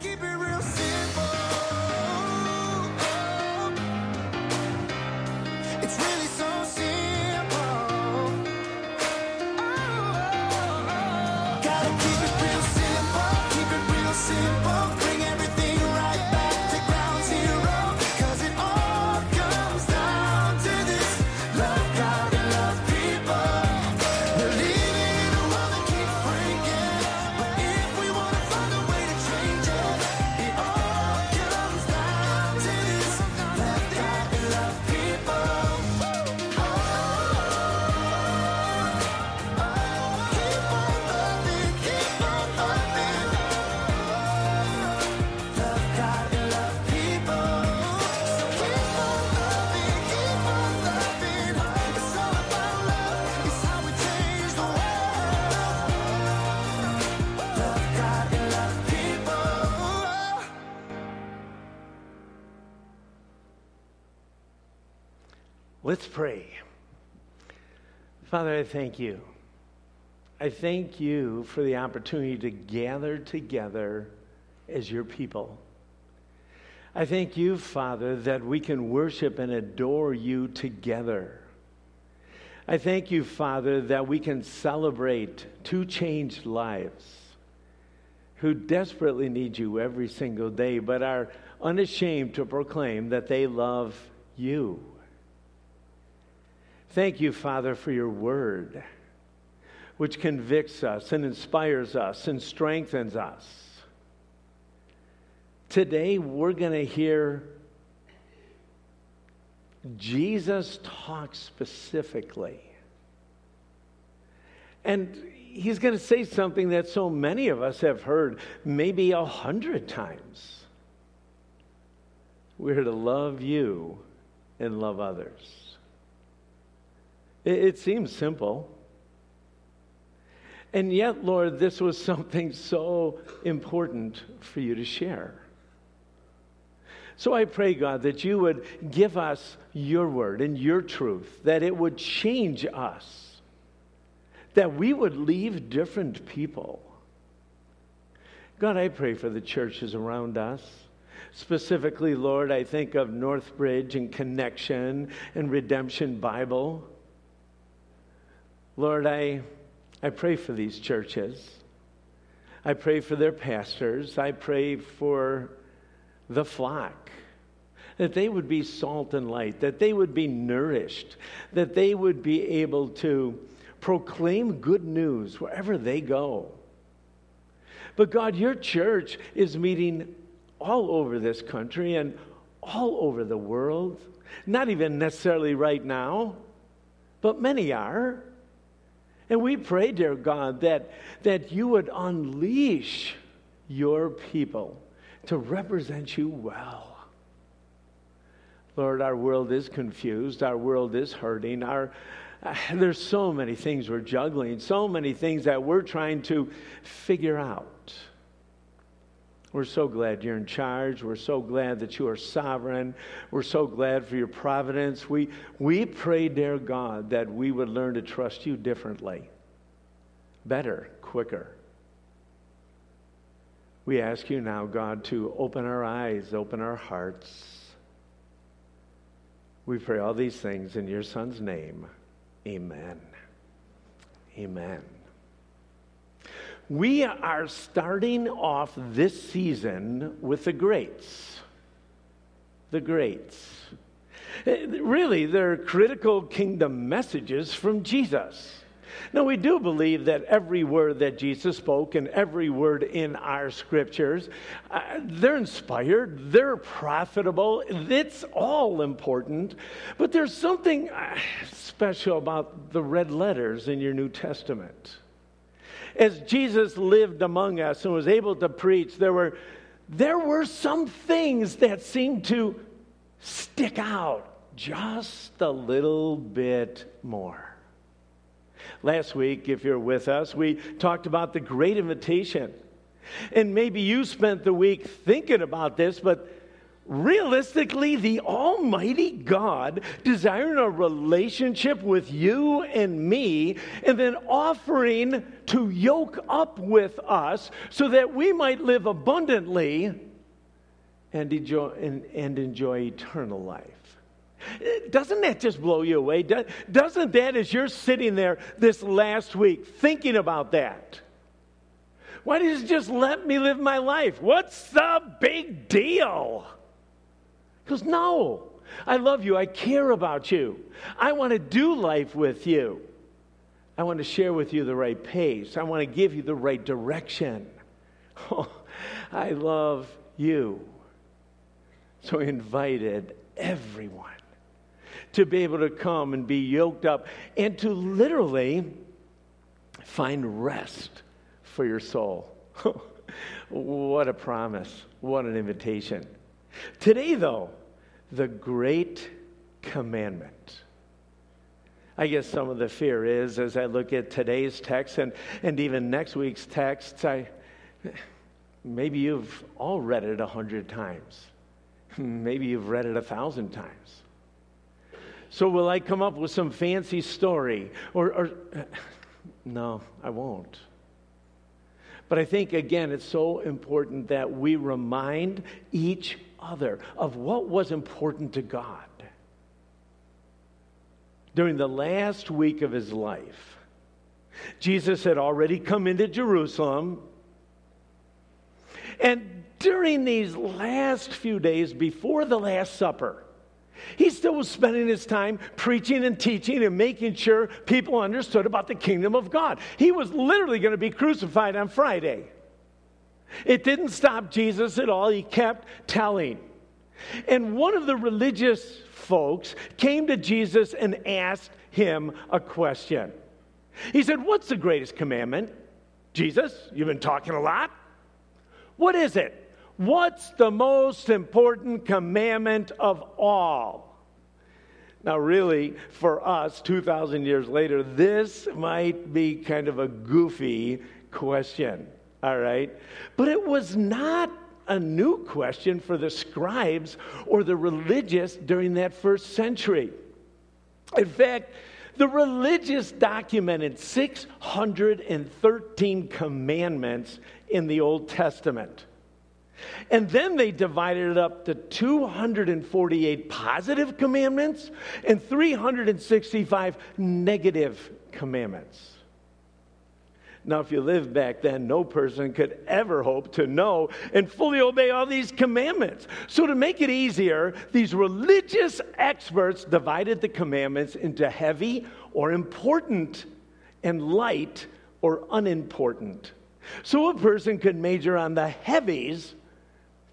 keep it real Father, I thank you. I thank you for the opportunity to gather together as your people. I thank you, Father, that we can worship and adore you together. I thank you, Father, that we can celebrate two changed lives who desperately need you every single day, but are unashamed to proclaim that they love you. Thank you, Father, for your word, which convicts us and inspires us and strengthens us. Today, we're going to hear Jesus talk specifically. And he's going to say something that so many of us have heard maybe a hundred times. We're to love you and love others. It, it seems simple. And yet, Lord, this was something so important for you to share. So I pray, God, that you would give us your word and your truth, that it would change us, that we would leave different people. God, I pray for the churches around us. Specifically, Lord, I think of Northbridge and Connection and Redemption Bible. Lord, I, I pray for these churches. I pray for their pastors. I pray for the flock, that they would be salt and light, that they would be nourished, that they would be able to proclaim good news wherever they go. But God, your church is meeting all over this country and all over the world. Not even necessarily right now, but many are. And we pray, dear God, that, that you would unleash your people to represent you well. Lord, our world is confused. Our world is hurting. Our, uh, there's so many things we're juggling, so many things that we're trying to figure out. We're so glad you're in charge. We're so glad that you are sovereign. We're so glad for your providence. We, we pray, dear God, that we would learn to trust you differently, better, quicker. We ask you now, God, to open our eyes, open our hearts. We pray all these things in your Son's name. Amen. Amen. We are starting off this season with the greats. The greats. Eh, Really, they're critical kingdom messages from Jesus. Now, we do believe that every word that Jesus spoke and every word in our scriptures, uh, they're inspired, they're profitable, it's all important. But there's something uh, special about the red letters in your New Testament. As Jesus lived among us and was able to preach, there were, there were some things that seemed to stick out just a little bit more. Last week, if you're with us, we talked about the great invitation. And maybe you spent the week thinking about this, but realistically, the Almighty God desiring a relationship with you and me, and then offering to yoke up with us so that we might live abundantly and enjoy, and, and enjoy eternal life. Doesn't that just blow you away? Doesn't that, as you're sitting there this last week thinking about that, why did you just let me live my life? What's the big deal? Goes, No, I love you. I care about you. I want to do life with you. I want to share with you the right pace. I want to give you the right direction. Oh, I love you. So he invited everyone to be able to come and be yoked up and to literally find rest for your soul. what a promise. What an invitation. Today, though, the great commandment. I guess some of the fear is as I look at today's text and, and even next week's text, I, maybe you've all read it a hundred times. Maybe you've read it a thousand times. So, will I come up with some fancy story? Or, or no, I won't. But I think, again, it's so important that we remind each of what was important to God. During the last week of his life, Jesus had already come into Jerusalem. And during these last few days before the Last Supper, he still was spending his time preaching and teaching and making sure people understood about the kingdom of God. He was literally going to be crucified on Friday. It didn't stop Jesus at all. He kept telling. And one of the religious folks came to Jesus and asked him a question. He said, What's the greatest commandment? Jesus, you've been talking a lot. What is it? What's the most important commandment of all? Now, really, for us, 2,000 years later, this might be kind of a goofy question, all right? But it was not a new question for the scribes or the religious during that first century. In fact, the religious documented 613 commandments in the Old Testament. And then they divided it up to 248 positive commandments and 365 negative commandments. Now, if you lived back then, no person could ever hope to know and fully obey all these commandments. So, to make it easier, these religious experts divided the commandments into heavy or important and light or unimportant. So, a person could major on the heavies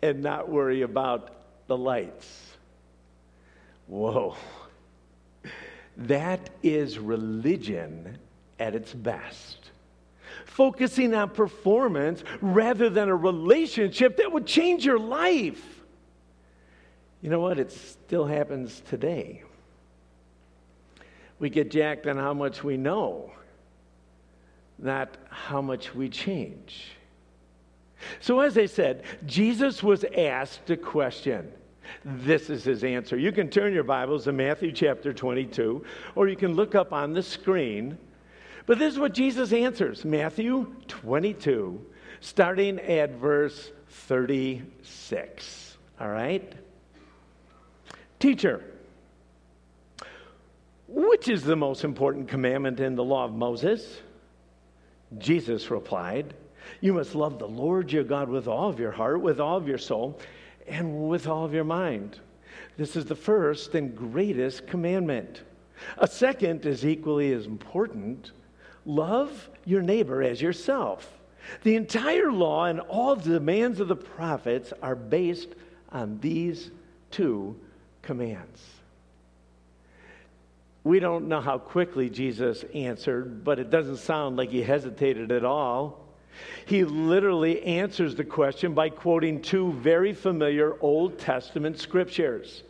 and not worry about the lights. Whoa. That is religion at its best. Focusing on performance rather than a relationship that would change your life. You know what? It still happens today. We get jacked on how much we know, not how much we change. So, as I said, Jesus was asked a question. This is his answer. You can turn your Bibles to Matthew chapter 22, or you can look up on the screen. But this is what Jesus answers Matthew 22, starting at verse 36. All right? Teacher, which is the most important commandment in the law of Moses? Jesus replied, you must love the Lord your God with all of your heart, with all of your soul, and with all of your mind. This is the first and greatest commandment. A second is equally as important love your neighbor as yourself. The entire law and all the demands of the prophets are based on these two commands. We don't know how quickly Jesus answered, but it doesn't sound like he hesitated at all. He literally answers the question by quoting two very familiar Old Testament scriptures.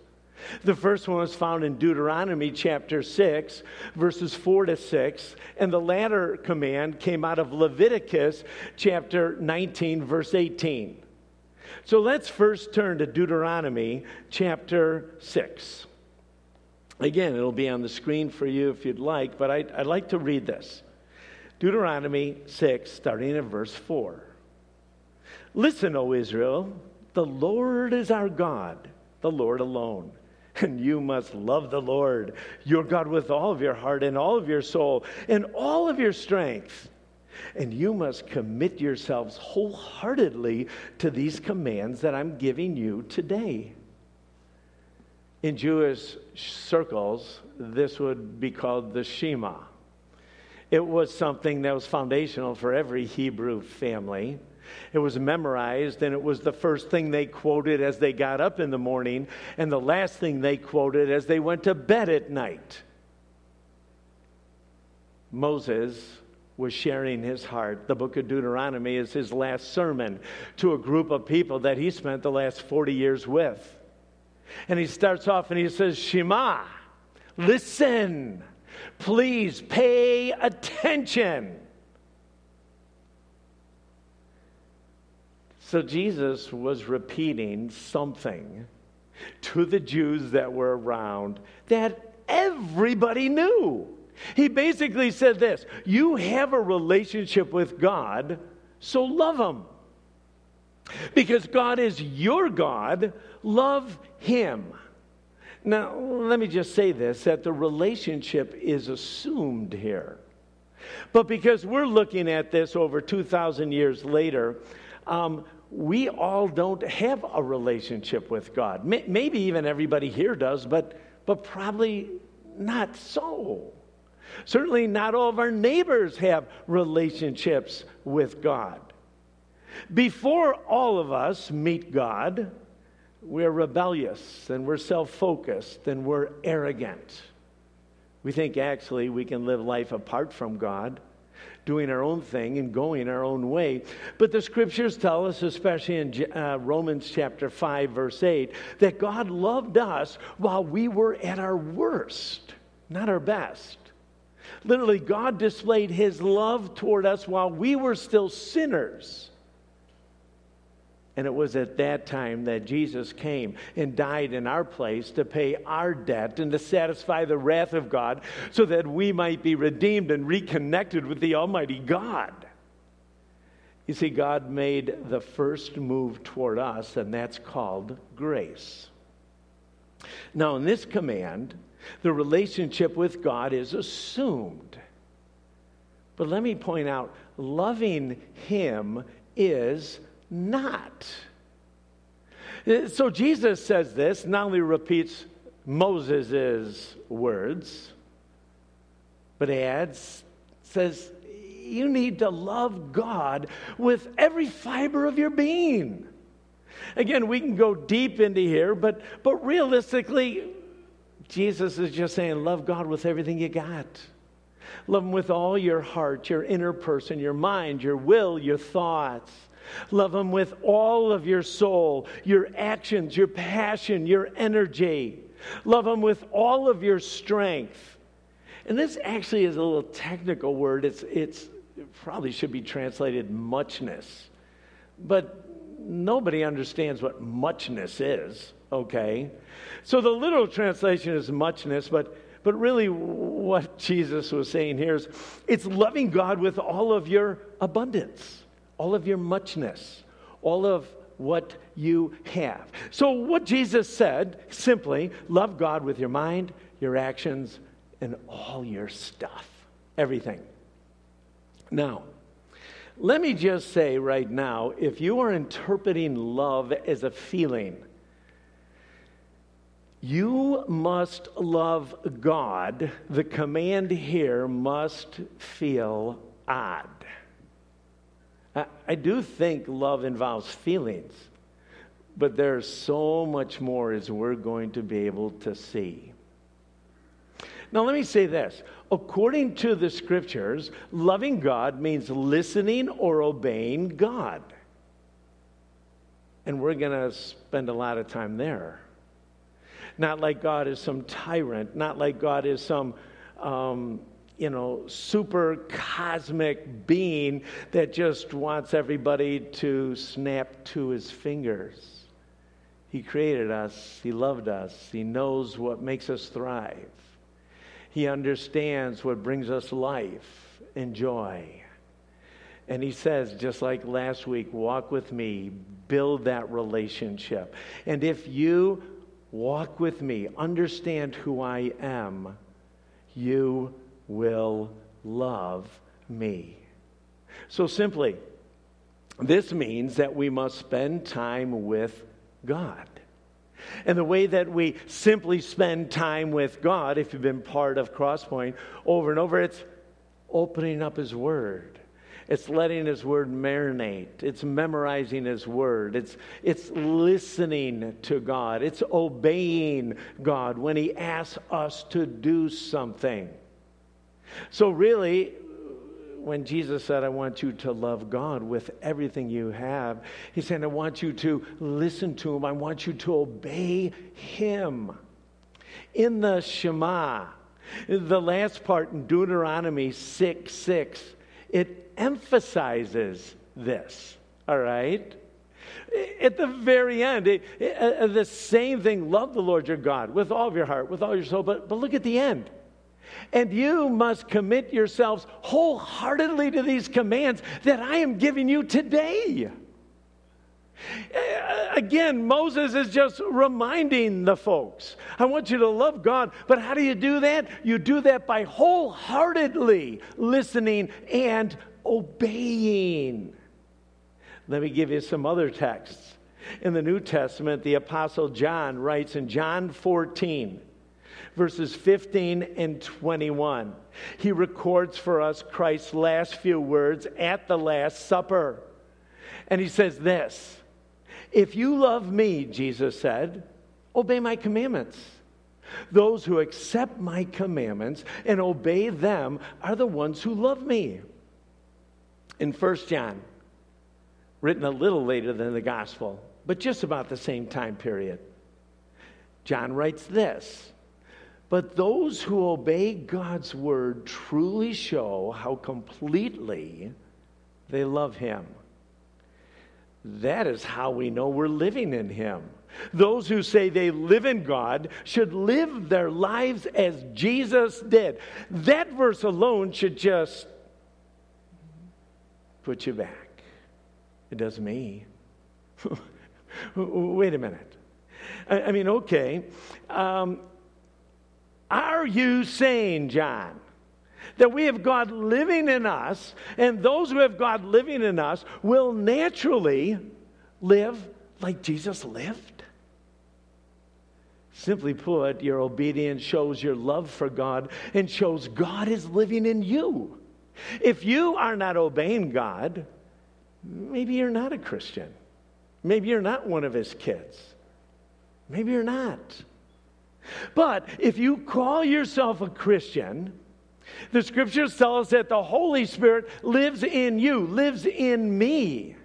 The first one is found in Deuteronomy chapter 6, verses 4 to 6, and the latter command came out of Leviticus chapter 19, verse 18. So let's first turn to Deuteronomy chapter 6. Again, it'll be on the screen for you if you'd like, but I'd, I'd like to read this. Deuteronomy 6, starting at verse 4. Listen, O Israel, the Lord is our God, the Lord alone. And you must love the Lord, your God, with all of your heart and all of your soul and all of your strength. And you must commit yourselves wholeheartedly to these commands that I'm giving you today. In Jewish circles, this would be called the Shema. It was something that was foundational for every Hebrew family. It was memorized, and it was the first thing they quoted as they got up in the morning, and the last thing they quoted as they went to bed at night. Moses was sharing his heart. The book of Deuteronomy is his last sermon to a group of people that he spent the last 40 years with. And he starts off and he says, Shema, listen, please pay attention. So Jesus was repeating something to the Jews that were around that everybody knew. He basically said this You have a relationship with God, so love Him. Because God is your God, love Him. Now, let me just say this that the relationship is assumed here. But because we're looking at this over 2,000 years later, um, we all don't have a relationship with God. Maybe even everybody here does, but, but probably not so. Certainly, not all of our neighbors have relationships with God. Before all of us meet God, we're rebellious and we're self focused and we're arrogant. We think actually we can live life apart from God, doing our own thing and going our own way. But the scriptures tell us, especially in uh, Romans chapter 5, verse 8, that God loved us while we were at our worst, not our best. Literally, God displayed his love toward us while we were still sinners. And it was at that time that Jesus came and died in our place to pay our debt and to satisfy the wrath of God so that we might be redeemed and reconnected with the Almighty God. You see, God made the first move toward us, and that's called grace. Now, in this command, the relationship with God is assumed. But let me point out loving Him is not. Uh, so Jesus says this, not only repeats Moses' words, but adds, says, you need to love God with every fiber of your being. Again, we can go deep into here, but, but realistically, Jesus is just saying, love God with everything you got. Love Him with all your heart, your inner person, your mind, your will, your thoughts. Love Him with all of your soul, your actions, your passion, your energy. Love Him with all of your strength. And this actually is a little technical word. It's, it's, it probably should be translated muchness. But nobody understands what muchness is, okay? So the literal translation is muchness, but, but really what Jesus was saying here is it's loving God with all of your abundance, all of your muchness, all of what you have. So what Jesus said, simply, love God with your mind, your actions, and all your stuff, everything. Now, let me just say right now if you are interpreting love as a feeling, you must love God. The command here must feel odd. I, do think love involves feelings, but there's so much more as we're going to be able to see. Now, let me say this. According to the scriptures, loving God means listening or obeying God. And we're going to spend a lot of time there. Not like God is some tyrant, not like God is some um, you know, super cosmic being that just wants everybody to snap to his fingers. He created us, He loved us, He knows what makes us thrive, He understands what brings us life and joy. And he says, just like last week, walk with me, build that relationship. And if you walk with me, understand who I am, you will love me. So simply, this means that we must spend time with God. And the way that we simply spend time with God, if you've been part of Crosspoint over and over, it's opening up His Word. It's letting His Word marinate. It's memorizing His Word. It's, it's listening to God. It's obeying God when He asks us to do something. So, really, when Jesus said, I want you to love God with everything you have, He said, I want you to listen to Him, I want you to obey Him. In the Shema, the last part in Deuteronomy 6 6, it emphasizes this, all right? At the very end, it, it, uh, the same thing love the Lord your God with all of your heart, with all your soul, but, but look at the end. And you must commit yourselves wholeheartedly to these commands that I am giving you today. Again, Moses is just reminding the folks I want you to love God, but how do you do that? You do that by wholeheartedly listening and obeying. Let me give you some other texts. In the New Testament, the Apostle John writes in John 14, verses 15 and 21. He records for us Christ's last few words at the Last Supper. And he says this If you love me, Jesus said, obey my commandments. Those who accept my commandments and obey them are the ones who love me. In 1 John, written a little later than the gospel, but just about the same time period, John writes this but those who obey God's word truly show how completely they love Him. That is how we know we're living in Him. Those who say they live in God should live their lives as Jesus did. That verse alone should just put you back. It does me. Wait a minute. I, mean, okay. Um, are you saying, John, that we have God living in us, and those who have God living in us will naturally live like Jesus lived? Simply put, your obedience shows your love for God and shows God is living in you. If you are not obeying God, maybe you're not a Christian. Maybe you're not one of his kids. Maybe you're not. But if you call yourself a Christian, the scriptures tell us that the Holy Spirit lives in you, lives in me.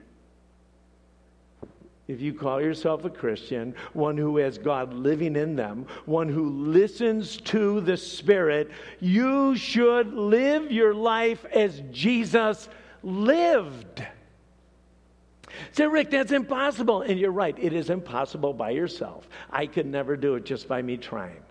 If you call yourself a Christian, one who has God living in them, one who listens to the Spirit, you should live your life as Jesus lived. Say, Rick, that's impossible. And you're right, it is impossible by yourself. I could never do it just by me trying.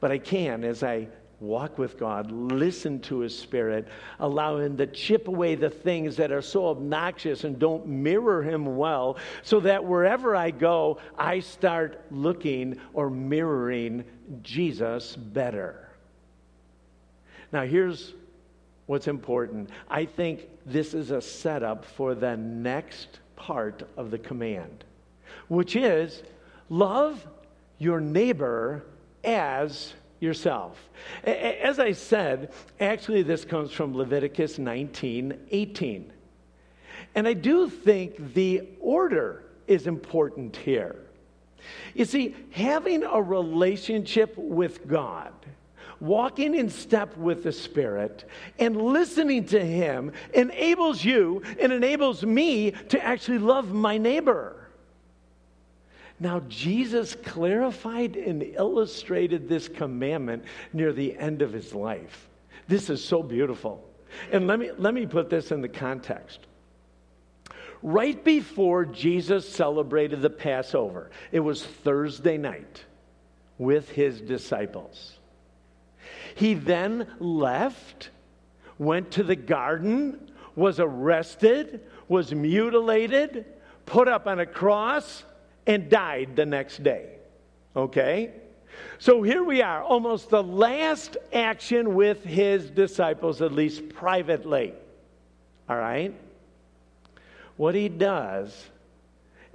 But I can as I walk with God, listen to His Spirit, allow Him to chip away the things that are so obnoxious and don't mirror Him well, so that wherever I go, I start looking or mirroring Jesus better. Now, here's what's important. I think this is a setup for the next part of the command, which is love your neighbor as yourself. As I said, actually, this comes from Leviticus 19 18. And I do think the order is important here. You see, having a relationship with God walking in step with the Spirit and listening to Him enables you and enables me to actually love my neighbor. Now, Jesus clarified and illustrated this commandment near the end of his life. This is so beautiful. And let me, let me put this in the context. Right before Jesus celebrated the Passover, it was Thursday night with his disciples. He then left, went to the garden, was arrested, was mutilated, put up on a cross, and died the next day. Okay? So here we are, almost the last action with his disciples, at least privately. All right? What he does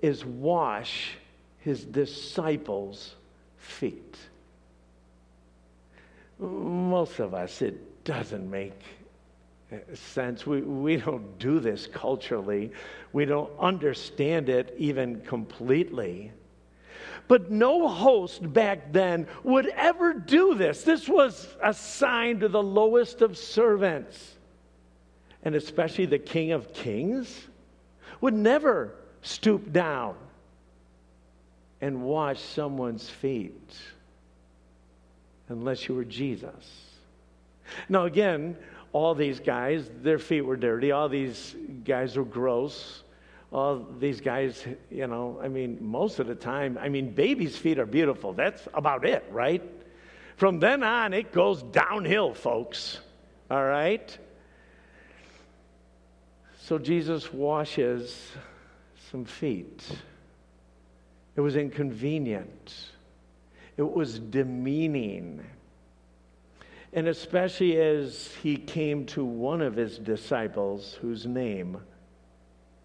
is wash his disciples' feet. Most of us, it doesn't make uh, sense. We, we don't do this culturally, we don't understand it even completely. But no host back then would ever do this. This was a sign to the lowest of servants. And especially the King of Kings would never stoop down and wash someone's feet unless you were Jesus. Now, again, all these guys, their feet were dirty. All these guys were gross. All these guys, you know, I mean, most of the time, I mean, babies' feet are beautiful. That's about it, right? From then on, it goes downhill, folks. All right? So Jesus washes some feet. It was inconvenient, it was demeaning. And especially as he came to one of his disciples whose name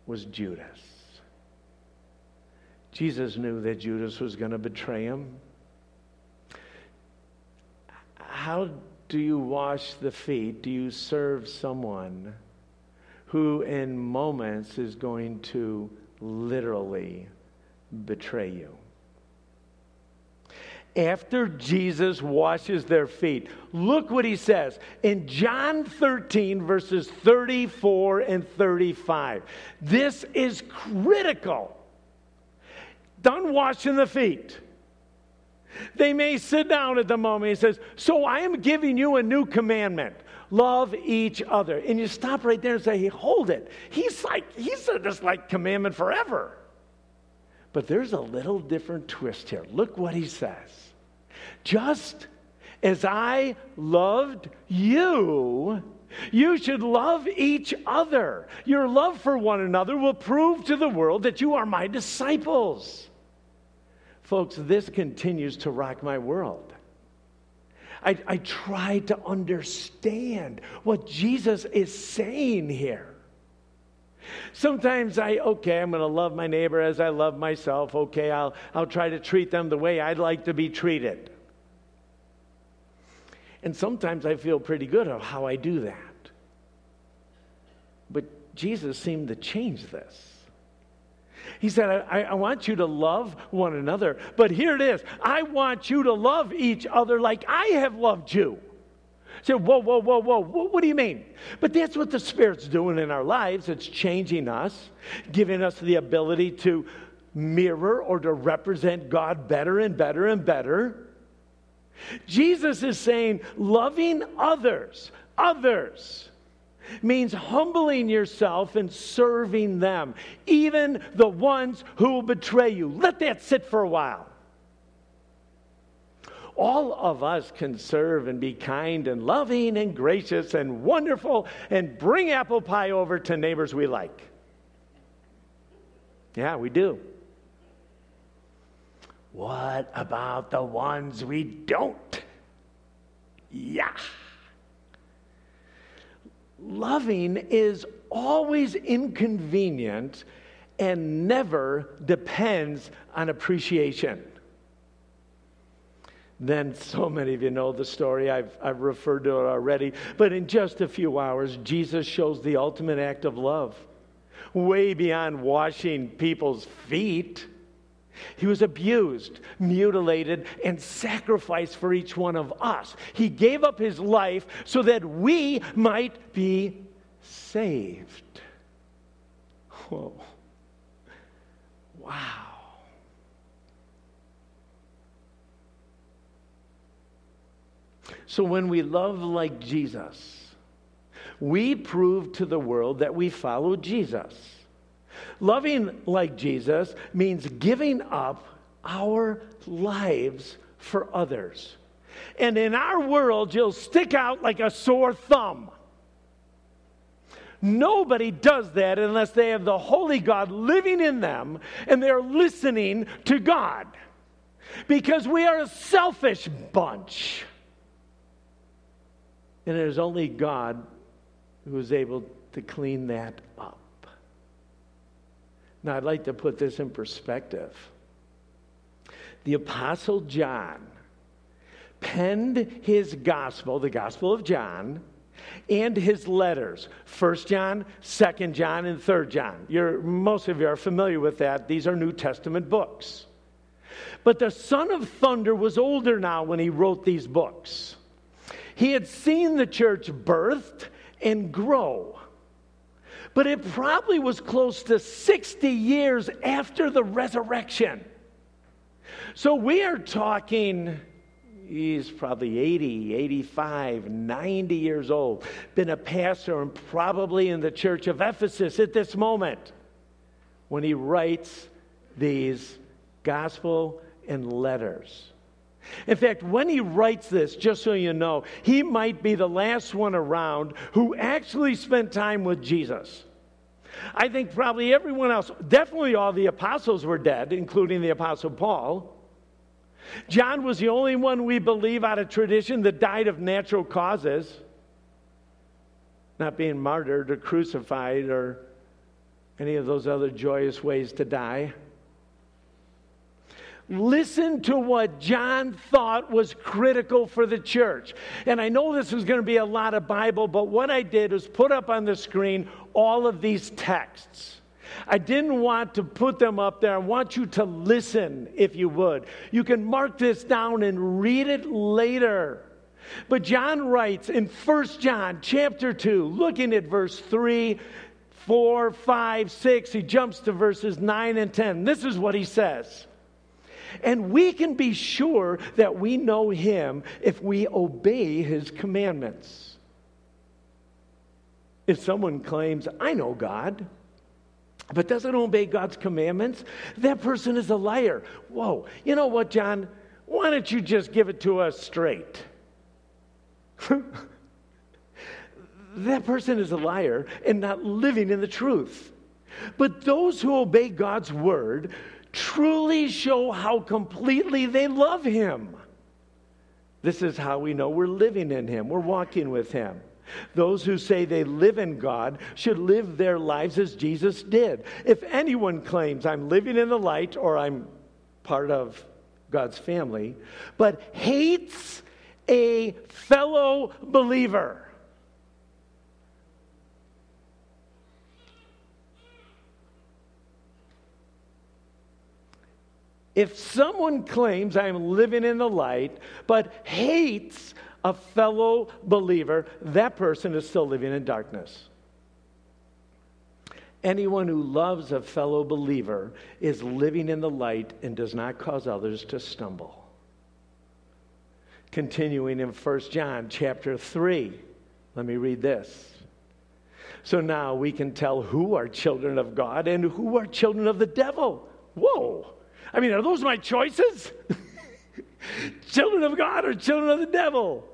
was Judas. Jesus knew that Judas was going to betray him. How do you wash the feet? Do you serve someone who, in moments, is going to literally betray you? After Jesus washes their feet. Look what he says in John 13, verses 34 and 35. This is critical. Done washing the feet. They may sit down at the moment. He says, So I am giving you a new commandment love each other. And you stop right there and say, Hold it. He's like, he's just like commandment forever. But there's a little different twist here. Look what he says. Just as I loved you, you should love each other. Your love for one another will prove to the world that you are my disciples. Folks, this continues to rock my world. I, I try to understand what Jesus is saying here. Sometimes I, okay, I'm going to love my neighbor as I love myself. Okay, I'll, I'll try to treat them the way I'd like to be treated. And sometimes I feel pretty good of how I do that. But Jesus seemed to change this. He said, I, I, want you to love one another, but here it is. I want you to love each other like I have loved you. Say, whoa, whoa, whoa, whoa, what do you mean? But that's what the Spirit's doing in our lives. It's changing us, giving us the ability to mirror or to represent God better and better and better. Jesus is saying, loving others, others, means humbling yourself and serving them, even the ones who will betray you. Let that sit for a while. All of us can serve and be kind and loving and gracious and wonderful and bring apple pie over to neighbors we like. Yeah, we do. What about the ones we don't? Yeah. Loving is always inconvenient and never depends on appreciation. Then, so many of you know the story. I've, I've referred to it already. But in just a few hours, Jesus shows the ultimate act of love, way beyond washing people's feet. He was abused, mutilated, and sacrificed for each one of us. He gave up his life so that we might be saved. Whoa. Wow. So when we love like Jesus, we prove to the world that we follow Jesus. Loving like Jesus means giving up our lives for others. And in our world, you'll stick out like a sore thumb. Nobody does that unless they have the Holy God living in them and they're listening to God. Because we are a selfish bunch. And it is only God who is able to clean that up. Now, I'd like to put this in perspective. The Apostle John penned his gospel, the Gospel of John, and his letters First John, Second John, and Third John. You're, most of you are familiar with that. These are New Testament books. But the Son of Thunder was older now when he wrote these books. He had seen the church birthed and grow. But it probably was close to 60 years after the resurrection. So we are talking, he's probably 80, 85, 90 years old, been a pastor and probably in the church of Ephesus at this moment when he writes these gospel and letters. In fact, when he writes this, just so you know, he might be the last one around who actually spent time with Jesus. I think probably everyone else, definitely all the apostles were dead, including the apostle Paul. John was the only one we believe out of tradition that died of natural causes, not being martyred or crucified or any of those other joyous ways to die. Listen to what John thought was critical for the church. And I know this is going to be a lot of Bible, but what I did was put up on the screen all of these texts. I didn't want to put them up there. I want you to listen, if you would. You can mark this down and read it later. But John writes in 1 John chapter 2, looking at verse 3, 4, 5, 6, he jumps to verses 9 and 10. This is what he says. And we can be sure that we know him if we obey his commandments. If someone claims, I know God, but doesn't obey God's commandments, that person is a liar. Whoa, you know what, John? Why don't you just give it to us straight? that person is a liar and not living in the truth. But those who obey God's word truly show how completely they love Him. This is how we know we're living in Him, we're walking with Him. Those who say they live in God should live their lives as Jesus did. If anyone claims I'm living in the light or I'm part of God's family, but hates a fellow believer, If someone claims I am living in the light but hates a fellow believer, that person is still living in darkness. Anyone who loves a fellow believer is living in the light and does not cause others to stumble. Continuing in 1 John chapter 3, let me read this. So now we can tell who are children of God and who are children of the devil. Whoa! I mean, are those my choices? children of God or children of the devil?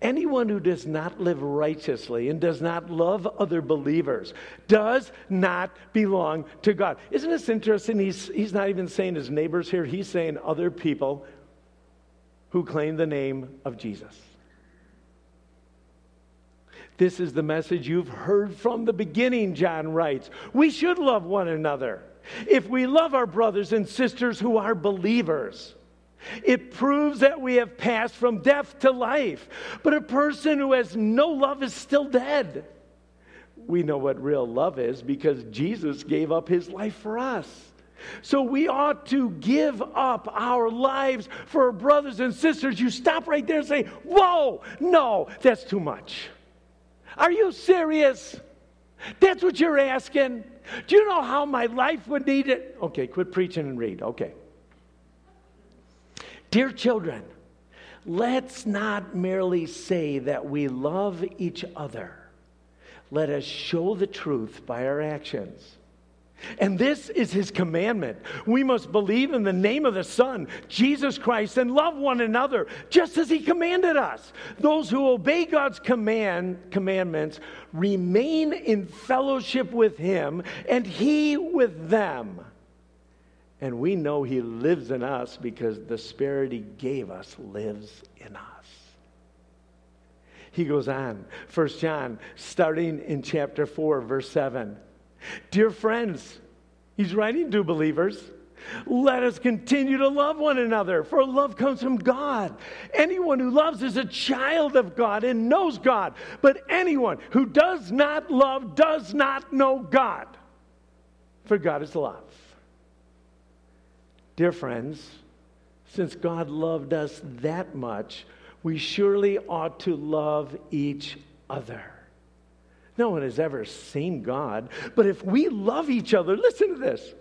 Anyone who does not live righteously and does not love other believers does not belong to God. Isn't this interesting? He's, he's not even saying his neighbors here, he's saying other people who claim the name of Jesus. This is the message you've heard from the beginning, John writes. We should love one another. If we love our brothers and sisters who are believers, it proves that we have passed from death to life. But a person who has no love is still dead. We know what real love is because Jesus gave up his life for us. So we ought to give up our lives for our brothers and sisters. You stop right there and say, Whoa, no, that's too much. Are you serious? That's what you're asking? Do you know how my life would need it? Okay, quit preaching and read. Okay. Dear children, let's not merely say that we love each other. Let us show the truth by our actions. And this is his commandment. We must believe in the name of the Son, Jesus Christ, and love one another just as he commanded us. Those who obey God's command, commandments remain in fellowship with him and he with them. And we know he lives in us because the Spirit he gave us lives in us. He goes on, 1 John, starting in chapter 4, verse 7. Dear friends, he's writing to believers. Let us continue to love one another, for love comes from God. Anyone who loves is a child of God and knows God. But anyone who does not love does not know God, for God is love. Dear friends, since God loved us that much, we surely ought to love each other. No one has ever seen God, but if we love each other, listen to this.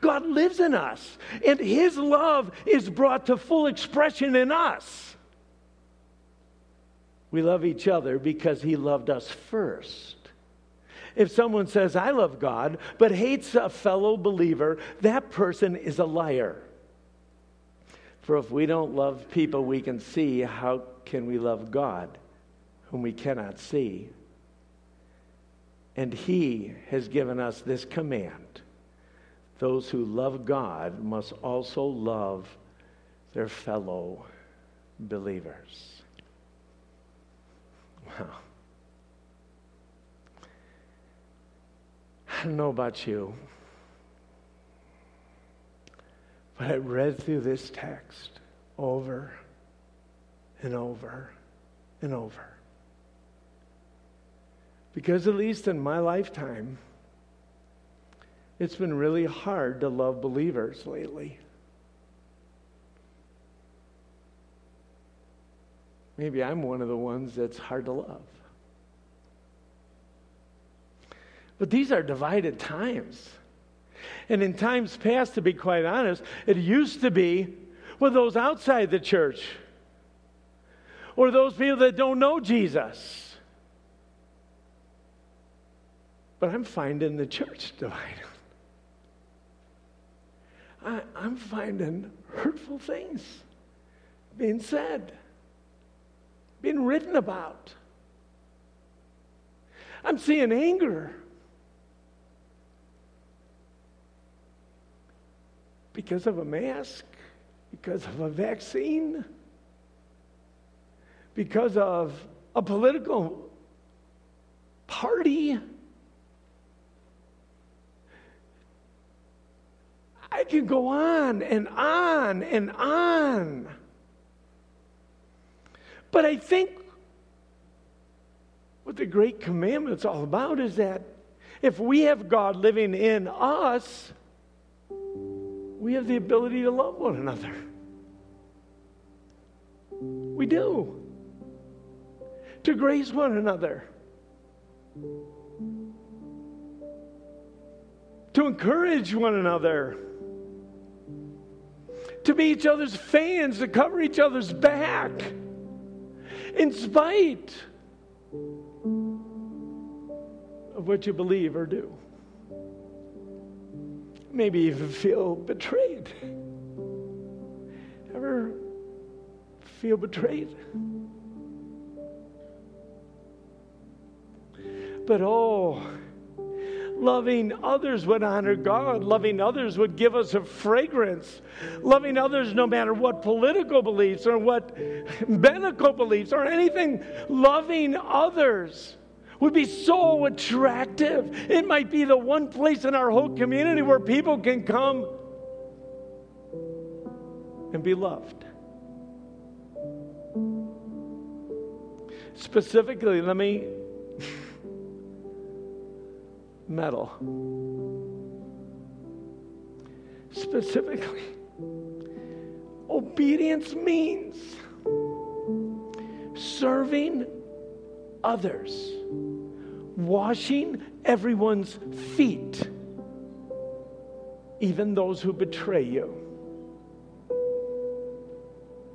God lives in us, and His love is brought to full expression in us. We love each other because He loved us first. If someone says, I love God, but hates a fellow believer, that person is a liar. For if we don't love people we can see, how can we love God whom we cannot see? And He has given us this command those who love God must also love their fellow believers. Wow. I don't know about you, but I read through this text over and over and over. Because, at least in my lifetime, it's been really hard to love believers lately. Maybe I'm one of the ones that's hard to love. But these are divided times. And in times past, to be quite honest, it used to be with those outside the church or those people that don't know Jesus. But I'm finding the church divided. I, I'm finding hurtful things being said, being written about. I'm seeing anger. Because of a mask, because of a vaccine, because of a political party. I can go on and on and on. But I think what the Great Commandment's all about is that if we have God living in us, we have the ability to love one another. We do. To grace one another. To encourage one another. To be each other's fans, to cover each other's back. In spite of what you believe or do maybe even feel betrayed. Ever feel betrayed? But oh, loving others would honor God. Loving others would give us a fragrance. Loving others, no matter what political beliefs or what medical beliefs or anything, loving others would be so attractive. It might be the one place in our whole community where people can come and be loved. Specifically, let me meddle. Specifically, obedience means serving others, washing everyone's feet, even those who betray you.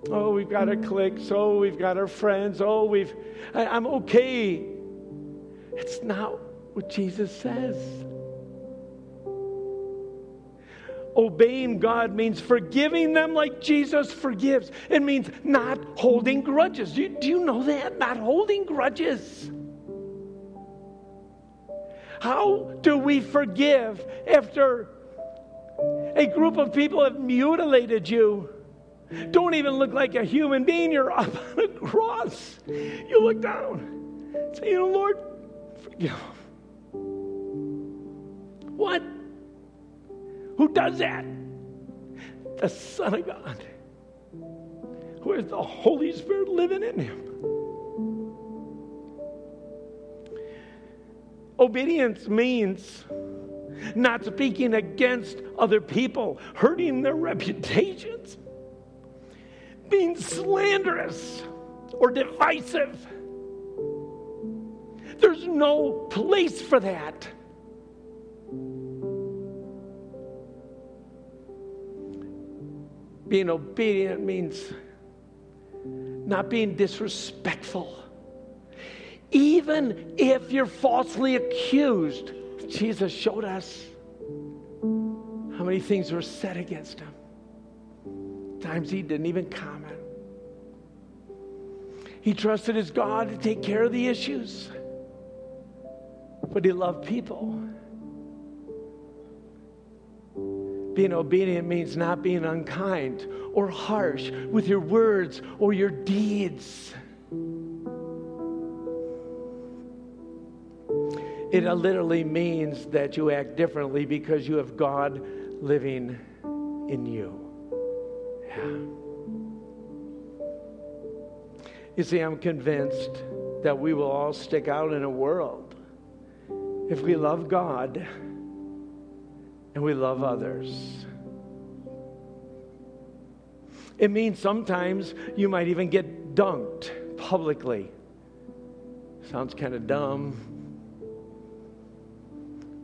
Oh, we've got our cliques. Oh, we've got our friends. Oh, we've, I, I'm okay. It's not what Jesus says. Obeying God means forgiving them like Jesus forgives. It means not holding grudges. Do you, do you know that? Not holding grudges. How do we forgive after a group of people have mutilated you? Don't even look like a human being. You're up on a cross. You look down. Say, you know, Lord, forgive them. What? Who does that? The Son of God, who has the Holy Spirit living in him. Obedience means not speaking against other people, hurting their reputations, being slanderous or divisive. There's no place for that. Being obedient means not being disrespectful. Even if you're falsely accused, Jesus showed us how many things were said against him. Times he didn't even comment. He trusted his God to take care of the issues, but he loved people. Being obedient means not being unkind or harsh with your words or your deeds. It literally means that you act differently because you have God living in you. Yeah. You see, I'm convinced that we will all stick out in a world if we love God and we love others. It means sometimes you might even get dunked publicly. Sounds kind of dumb,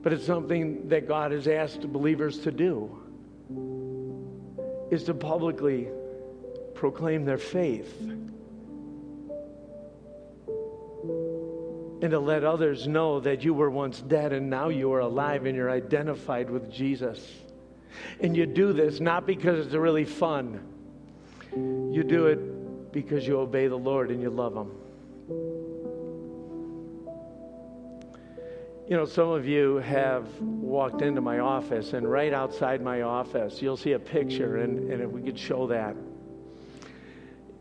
but it's something that God has asked believers to do is to publicly proclaim their faith and to let others know that you were once dead and now you are alive and you're identified with Jesus. And you do this not because it's really fun. You do it because you obey the Lord and you love him. You know, some of you have walked into my office, and right outside my office, you'll see a picture, and, and if we could show that.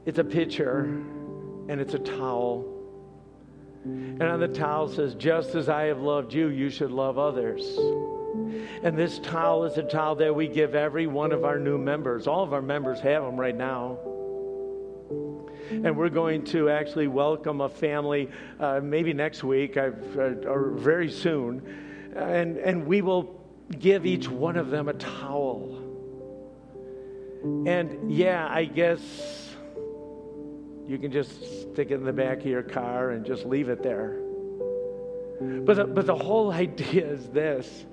It's a picture, and it's a towel. And on the towel says, Just as I have loved you, you should love others. And this towel is a towel that we give every one of our new members. All of our members have them right now. And we're going to actually welcome a family uh, maybe next week uh, or very soon. And, and we will give each one of them a towel. And yeah, I guess you can just stick it in the back of your car and just leave it there. But the, but the whole idea is this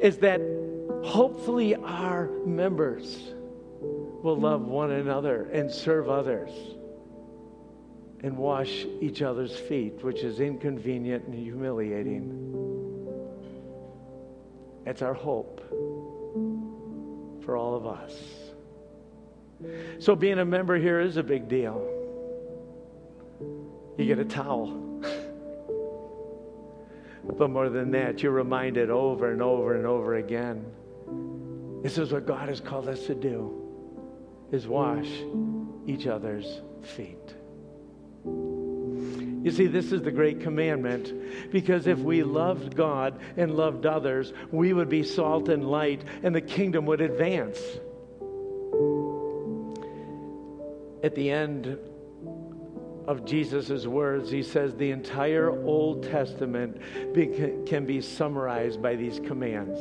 is that hopefully our members will love one another and serve others and wash each other's feet, which is inconvenient and humiliating. It's our hope for all of us. So, being a member here is a big deal. You get a towel. but more than that, you're reminded over and over and over again. This is what God has called us to do is wash each other's feet. You see, this is the great commandment because if we loved God and loved others, we would be salt and light and the kingdom would advance. At the end of Jesus' words, he says the entire Old Testament can be summarized by these commands.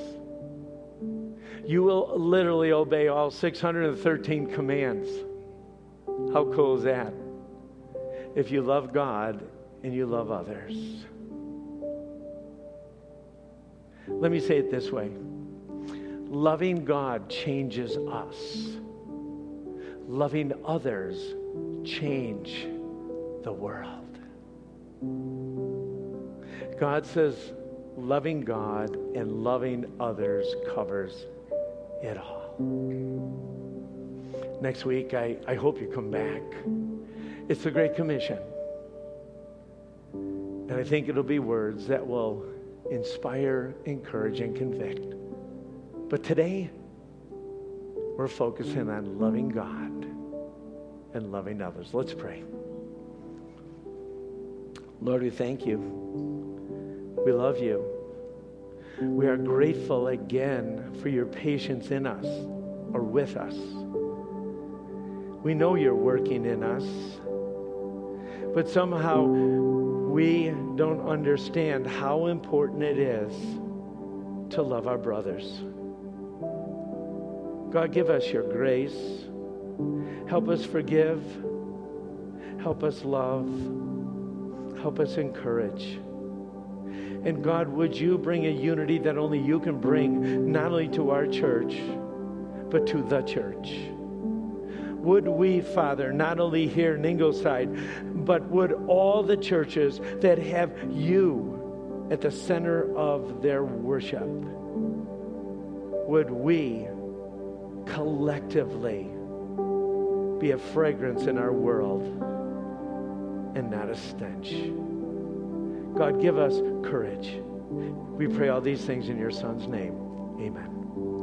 You will literally obey all 613 commands. How cool is that? If you love God and you love others. Let me say it this way loving God changes us. loving others change the world. God says loving God and loving others covers it all. Next week, I, I hope you come back. It's the Great Commission. And I think it'll be words that will inspire, encourage, and convict. But today, we're focusing on loving God and loving others. Let's pray. Lord, we thank you. We love you. We are grateful again for your patience in us or with us. We know you're working in us, but somehow we don't understand how important it is to love our brothers. God, give us your grace. Help us forgive. Help us love. Help us encourage. And God, would you bring a unity that only you can bring, not only to our church, but to the church? Would we, Father, not only here in Ingleside, but would all the churches that have you at the center of their worship, would we collectively be a fragrance in our world and not a stench? God, give us courage. We pray all these things in your Son's name. Amen.